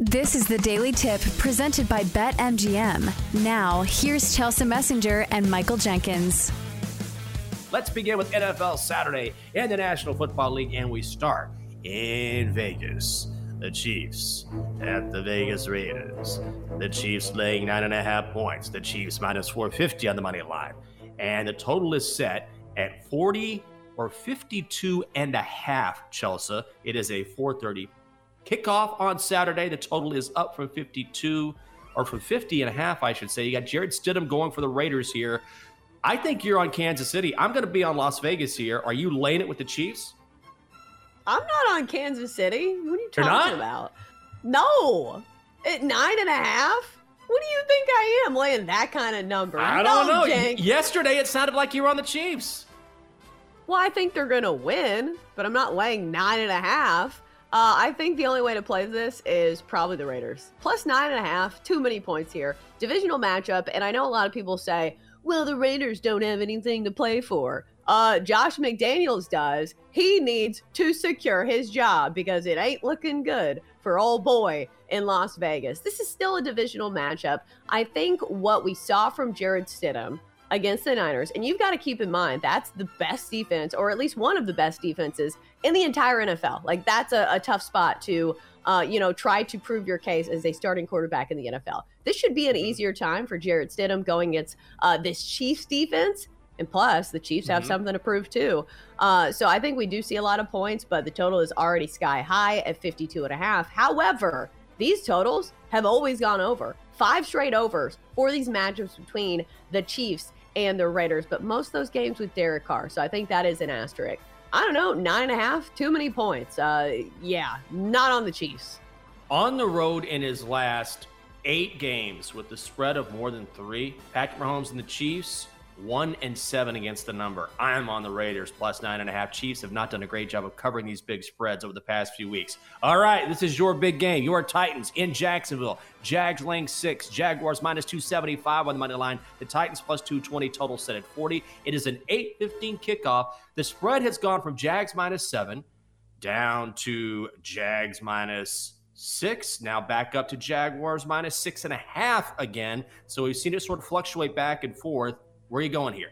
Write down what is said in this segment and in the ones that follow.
This is the Daily Tip presented by BetMGM. Now, here's Chelsea Messenger and Michael Jenkins. Let's begin with NFL Saturday in the National Football League, and we start in Vegas. The Chiefs at the Vegas Raiders. The Chiefs laying nine and a half points. The Chiefs minus 450 on the money line. And the total is set at 40 or 52 and a half, Chelsea. It is a 430 kickoff on Saturday. The total is up from 52 or from 50 and a half, I should say. You got Jarrett Stidham going for the Raiders here. I think you're on Kansas City. I'm going to be on Las Vegas here. Are you laying it with the Chiefs? I'm not on Kansas City. What are you talking about? No. At nine and a half? What do you think I am laying that kind of number? I don't no, know. Yesterday it sounded like you were on the Chiefs. Well, I think they're going to win, but I'm not laying nine and a half. Uh, I think the only way to play this is probably the Raiders. Plus nine and a half, too many points here. Divisional matchup, and I know a lot of people say, well, the Raiders don't have anything to play for. Uh, Josh McDaniels does. He needs to secure his job because it ain't looking good for old boy in Las Vegas. This is still a divisional matchup. I think what we saw from Jarrett Stidham against the Niners, and you've got to keep in mind that's the best defense, or at least one of the best defenses in the entire NFL. Like that's a, a tough spot to, uh, you know, try to prove your case as a starting quarterback in the NFL. This should be an mm-hmm. easier time for Jarrett Stidham going against uh, this Chiefs defense. And plus, the Chiefs have mm-hmm. something to prove too. Uh, so I think we do see a lot of points, but the total is already sky high at 52 and a half. However, these totals have always gone over. Five straight overs for these matchups between the Chiefs and the Raiders, but most of those games with Derek Carr. So I think that is an asterisk. I don't know, nine and a half, too many points. Uh, yeah, not on the Chiefs. On the road in his last eight games with the spread of more than three, Patrick Mahomes and the Chiefs one and seven against the number. I'm on the Raiders plus nine and a half. Chiefs have not done a great job of covering these big spreads over the past few weeks. All right, this is your big game. Your Titans in Jacksonville. Jags laying six. Jaguars minus 275 on the money line. The Titans plus 220 total set at 40. It is an 8-15 kickoff. The spread has gone from Jags minus seven down to Jags minus six. Now back up to Jaguars minus six and a half again. So we've seen it sort of fluctuate back and forth. Where are you going here?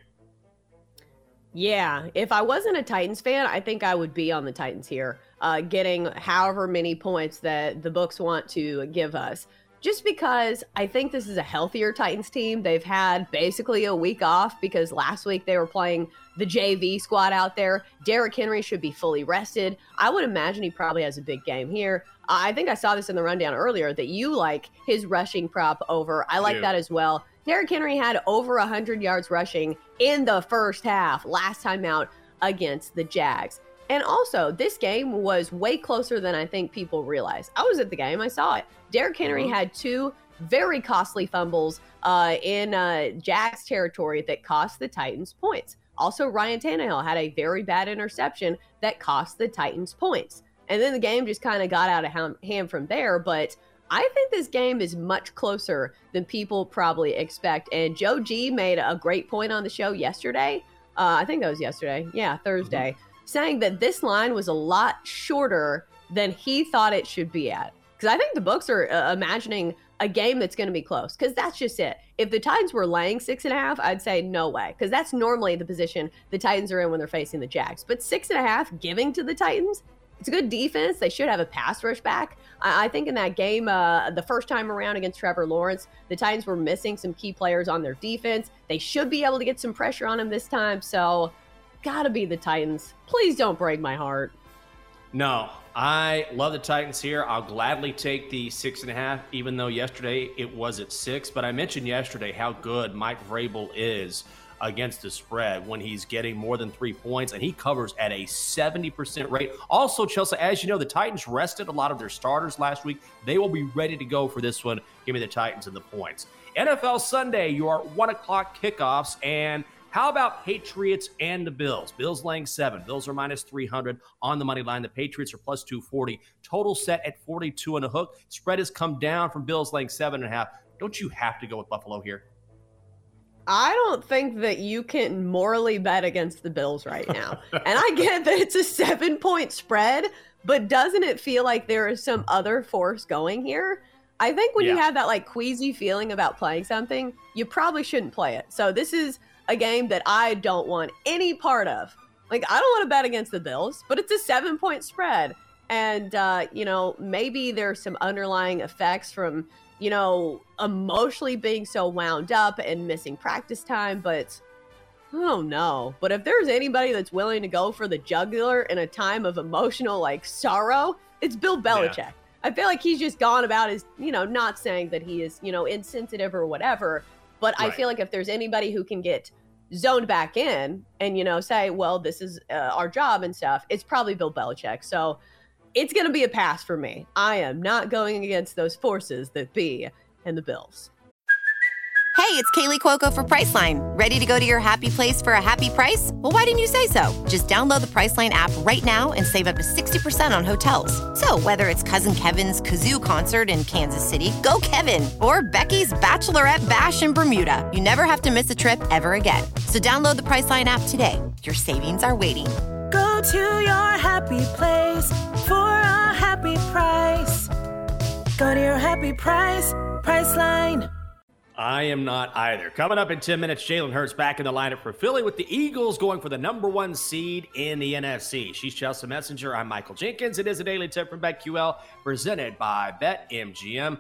Yeah, if I wasn't a Titans fan, I think I would be on the Titans here, uh, getting however many points that the books want to give us. Just because I think this is a healthier Titans team. They've had basically a week off because last week they were playing the JV squad out there. Derrick Henry should be fully rested. I would imagine he probably has a big game here. I think I saw this in the rundown earlier that you like his rushing prop over. I like that as well. Derrick Henry had over 100 yards rushing in the first half last time out against the Jags. And also, this game was way closer than I think people realize. I was at the game, I saw it. Derrick Henry uh-huh. had two very costly fumbles uh, in uh, Jags territory that cost the Titans points. Also, Ryan Tannehill had a very bad interception that cost the Titans points. And then the game just kind of got out of hand from there. But I think this game is much closer than people probably expect. And Joe G made a great point on the show yesterday. Uh, I think that was yesterday. Yeah, Thursday, mm-hmm. saying that this line was a lot shorter than he thought it should be at. Because I think the books are uh, imagining a game that's going to be close. Because that's just it. If the Titans were laying six and a half, I'd say no way. Because that's normally the position the Titans are in when they're facing the Jags. But six and a half giving to the Titans, it's a good defense. They should have a pass rush back. I, I think in that game, uh, the first time around against Trevor Lawrence, the Titans were missing some key players on their defense. They should be able to get some pressure on him this time. So, gotta be the Titans. Please don't break my heart. No, I love the Titans here. I'll gladly take the six and a half, even though yesterday it was at six. But I mentioned yesterday how good Mike Vrabel is against the spread when he's getting more than three points, and he covers at a 70% rate. Also, Chelsea, as you know, the Titans rested a lot of their starters last week. They will be ready to go for this one. Give me the Titans and the points. NFL Sunday, your one o'clock kickoffs, and how about Patriots and the Bills? Bills laying seven. Bills are minus 300 on the money line. The Patriots are plus 240. Total set at 42 and a hook. Spread has come down from Bills laying seven and a half. Don't you have to go with Buffalo here? I don't think that you can morally bet against the Bills right now. and I get that it's a seven point spread, but doesn't it feel like there is some other force going here? I think when yeah. you have that like queasy feeling about playing something, you probably shouldn't play it. So this is a game that I don't want any part of. Like I don't want to bet against the Bills, but it's a seven point spread. And uh, you know, maybe there's some underlying effects from you know, emotionally being so wound up and missing practice time, but I don't know. But if there's anybody that's willing to go for the jugular in a time of emotional like sorrow, it's Bill Belichick. Yeah. I feel like he's just gone about his, you know, not saying that he is, you know, insensitive or whatever, but right. I feel like if there's anybody who can get zoned back in and, you know, say, well, this is uh, our job and stuff, it's probably Bill Belichick. So it's going to be a pass for me. I am not going against those forces that be in the Bills. Hey, it's Kaley Cuoco for Priceline. Ready to go to your happy place for a happy price? Well, why didn't you say so? Just download the Priceline app right now and save up to 60% on hotels. So, whether it's Cousin Kevin's Kazoo concert in Kansas City, go Kevin, or Becky's Bachelorette Bash in Bermuda, you never have to miss a trip ever again. So, download the Priceline app today. Your savings are waiting Go to your happy place for a happy price. Go to your happy price, Priceline. I am not either. Coming up in 10 minutes, Jalen Hurts back in the lineup for Philly with the Eagles going for the number one seed in the NFC. She's Chelsea Messenger. I'm Michael Jenkins. It is a daily tip from BetQL presented by BetMGM.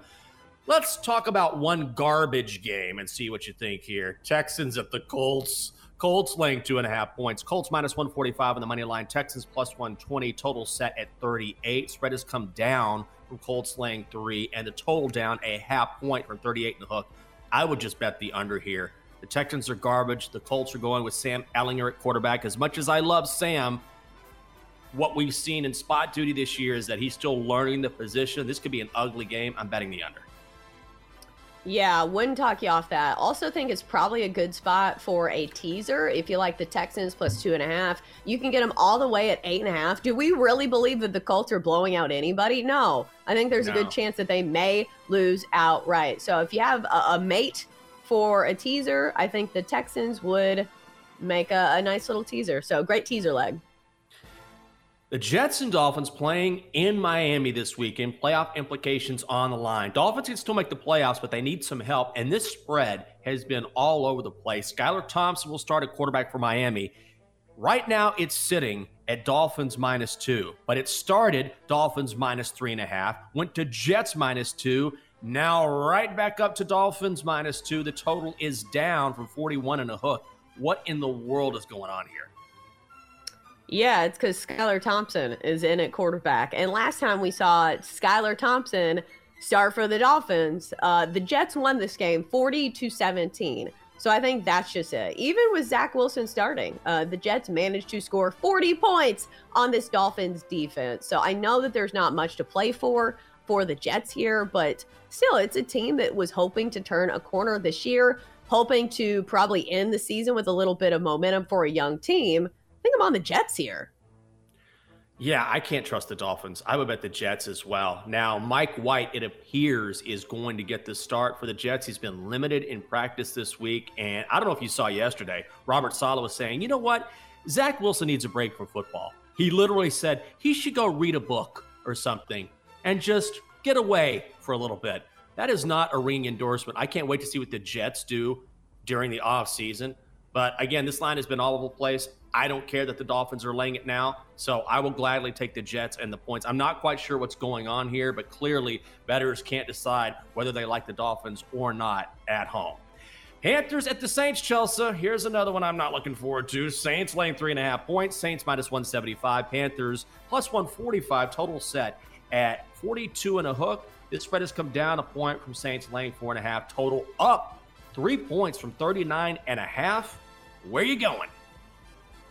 Let's talk about one garbage game and see what you think here. Texans at the Colts. Colts laying two and a half points. Colts minus 145 on the money line. Texans plus 120. Total set at 38. Spread has come down from Colts laying three, and the total down a half point from 38 in the hook. I would just bet the under here. The Texans are garbage. The Colts are going with Sam Ehlinger at quarterback. As much as I love Sam, what we've seen in spot duty this year is that he's still learning the position. This could be an ugly game. I'm betting the under. Yeah, wouldn't talk you off that. Also, think it's probably a good spot for a teaser. If you like the Texans plus two and a half, you can get them all the way at eight and a half. Do we really believe that the Colts are blowing out anybody? No. I think there's no. a good chance that they may lose outright. So if you have a, a mate for a teaser, I think the Texans would make a, a nice little teaser. So great teaser leg. The Jets and Dolphins playing in Miami this weekend, playoff implications on the line. Dolphins can still make the playoffs, but they need some help. And this spread has been all over the place. Skylar Thompson will start at quarterback for Miami. Right now, it's sitting at Dolphins minus two, but it started Dolphins minus three and a half, went to Jets minus two, now right back up to Dolphins minus two. The total is down from 41 and a hook. What in the world is going on here? Yeah, it's because Skylar Thompson is in at quarterback. And last time we saw Skylar Thompson start for the Dolphins, uh, the Jets won this game 40 to 17. So I think that's just it. Even with Zach Wilson starting, uh, the Jets managed to score 40 points on this Dolphins defense. So I know that there's not much to play for for the Jets here, but still, it's a team that was hoping to turn a corner this year, hoping to probably end the season with a little bit of momentum for a young team think I'm on the Jets here. Yeah, I can't trust the Dolphins. I would bet the Jets as well. Now, Mike White, it appears, is going to get the start for the Jets. He's been limited in practice this week. And I don't know if you saw yesterday, Robert Saleh was saying, you know what? Zach Wilson needs a break from football. He literally said he should go read a book or something and just get away for a little bit. That is not a ring endorsement. I can't wait to see what the Jets do during the offseason. But again, this line has been all over the place. I don't care that the Dolphins are laying it now. So I will gladly take the Jets and the points. I'm not quite sure what's going on here, but clearly bettors can't decide whether they like the Dolphins or not at home. Panthers at the Saints, Chelsea. Here's another one I'm not looking forward to. Saints laying three and a half points. Saints minus 175. Panthers plus 145. Total set at 42 and a hook. This spread has come down a point from Saints laying four and a half. Total up three points from 39 and a half. Where are you going?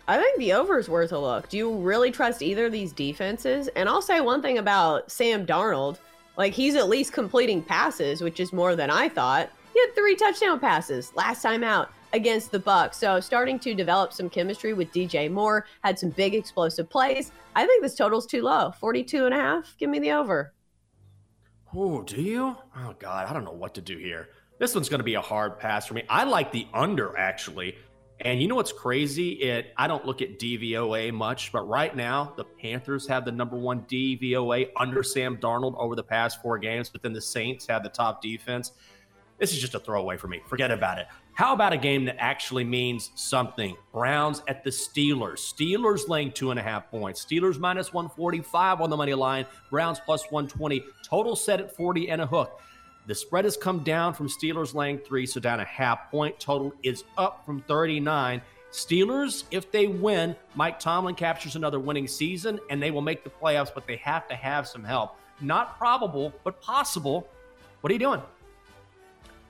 I think the over is worth a look. Do you really trust either of these defenses? And I'll say one thing about Sam Darnold. Like he's at least completing passes, which is more than I thought. He had three touchdown passes last time out against the Bucs. So starting to develop some chemistry with DJ Moore, had some big explosive plays. I think this total's too low. 42 and a half. Give me the over. Oh, do you? Oh god, I don't know what to do here. This one's going to be a hard pass for me. I like the under actually. And you know what's crazy? It I don't look at DVOA much, but right now the Panthers have the number one DVOA under Sam Darnold over the past four games, but then the Saints have the top defense. This is just a throwaway for me. Forget about it. How about a game that actually means something? Browns at the Steelers. Steelers laying two and a half points. Steelers minus 145 on the money line. Browns plus 120. Total set at 40 and a hook. The spread has come down from Steelers laying three, so down a half point. Total is up from 39. Steelers, if they win, Mike Tomlin captures another winning season and they will make the playoffs, but they have to have some help. Not probable, but possible. What are you doing?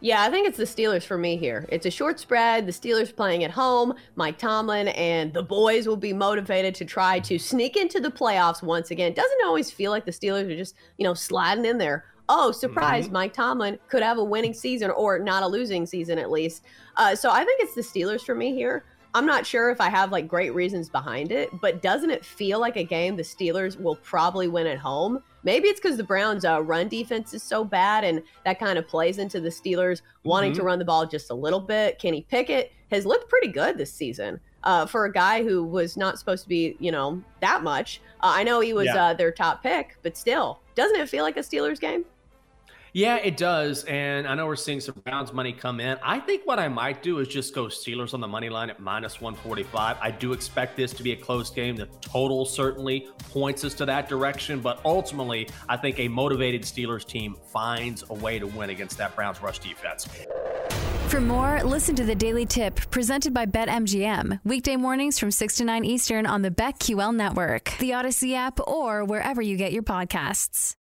Yeah, I think it's the Steelers for me here. It's a short spread. The Steelers playing at home. Mike Tomlin and the boys will be motivated to try to sneak into the playoffs once again. Doesn't always feel like the Steelers are just, you know, sliding in there. Oh, surprise, mm-hmm. Mike Tomlin could have a winning season or not a losing season at least. Uh, so I think it's the Steelers for me here. I'm not sure if I have like great reasons behind it, but doesn't it feel like a game the Steelers will probably win at home? Maybe it's because the Browns' uh, run defense is so bad, and that kind of plays into the Steelers wanting mm-hmm. to run the ball just a little bit. Kenny Pickett has looked pretty good this season. Uh, for a guy who was not supposed to be, you know, that much. Uh, I know he was yeah. uh, their top pick, but still, doesn't it feel like a Steelers game? Yeah, it does. And I know we're seeing some Browns money come in. I think what I might do is just go Steelers on the money line at minus 145. I do expect this to be a close game. The total certainly points us to that direction. But ultimately, I think a motivated Steelers team finds a way to win against that Browns rush defense. For more, listen to the Daily Tip presented by BetMGM. Weekday mornings from 6 to 9 Eastern on the BetQL network, the Audacy app, or wherever you get your podcasts.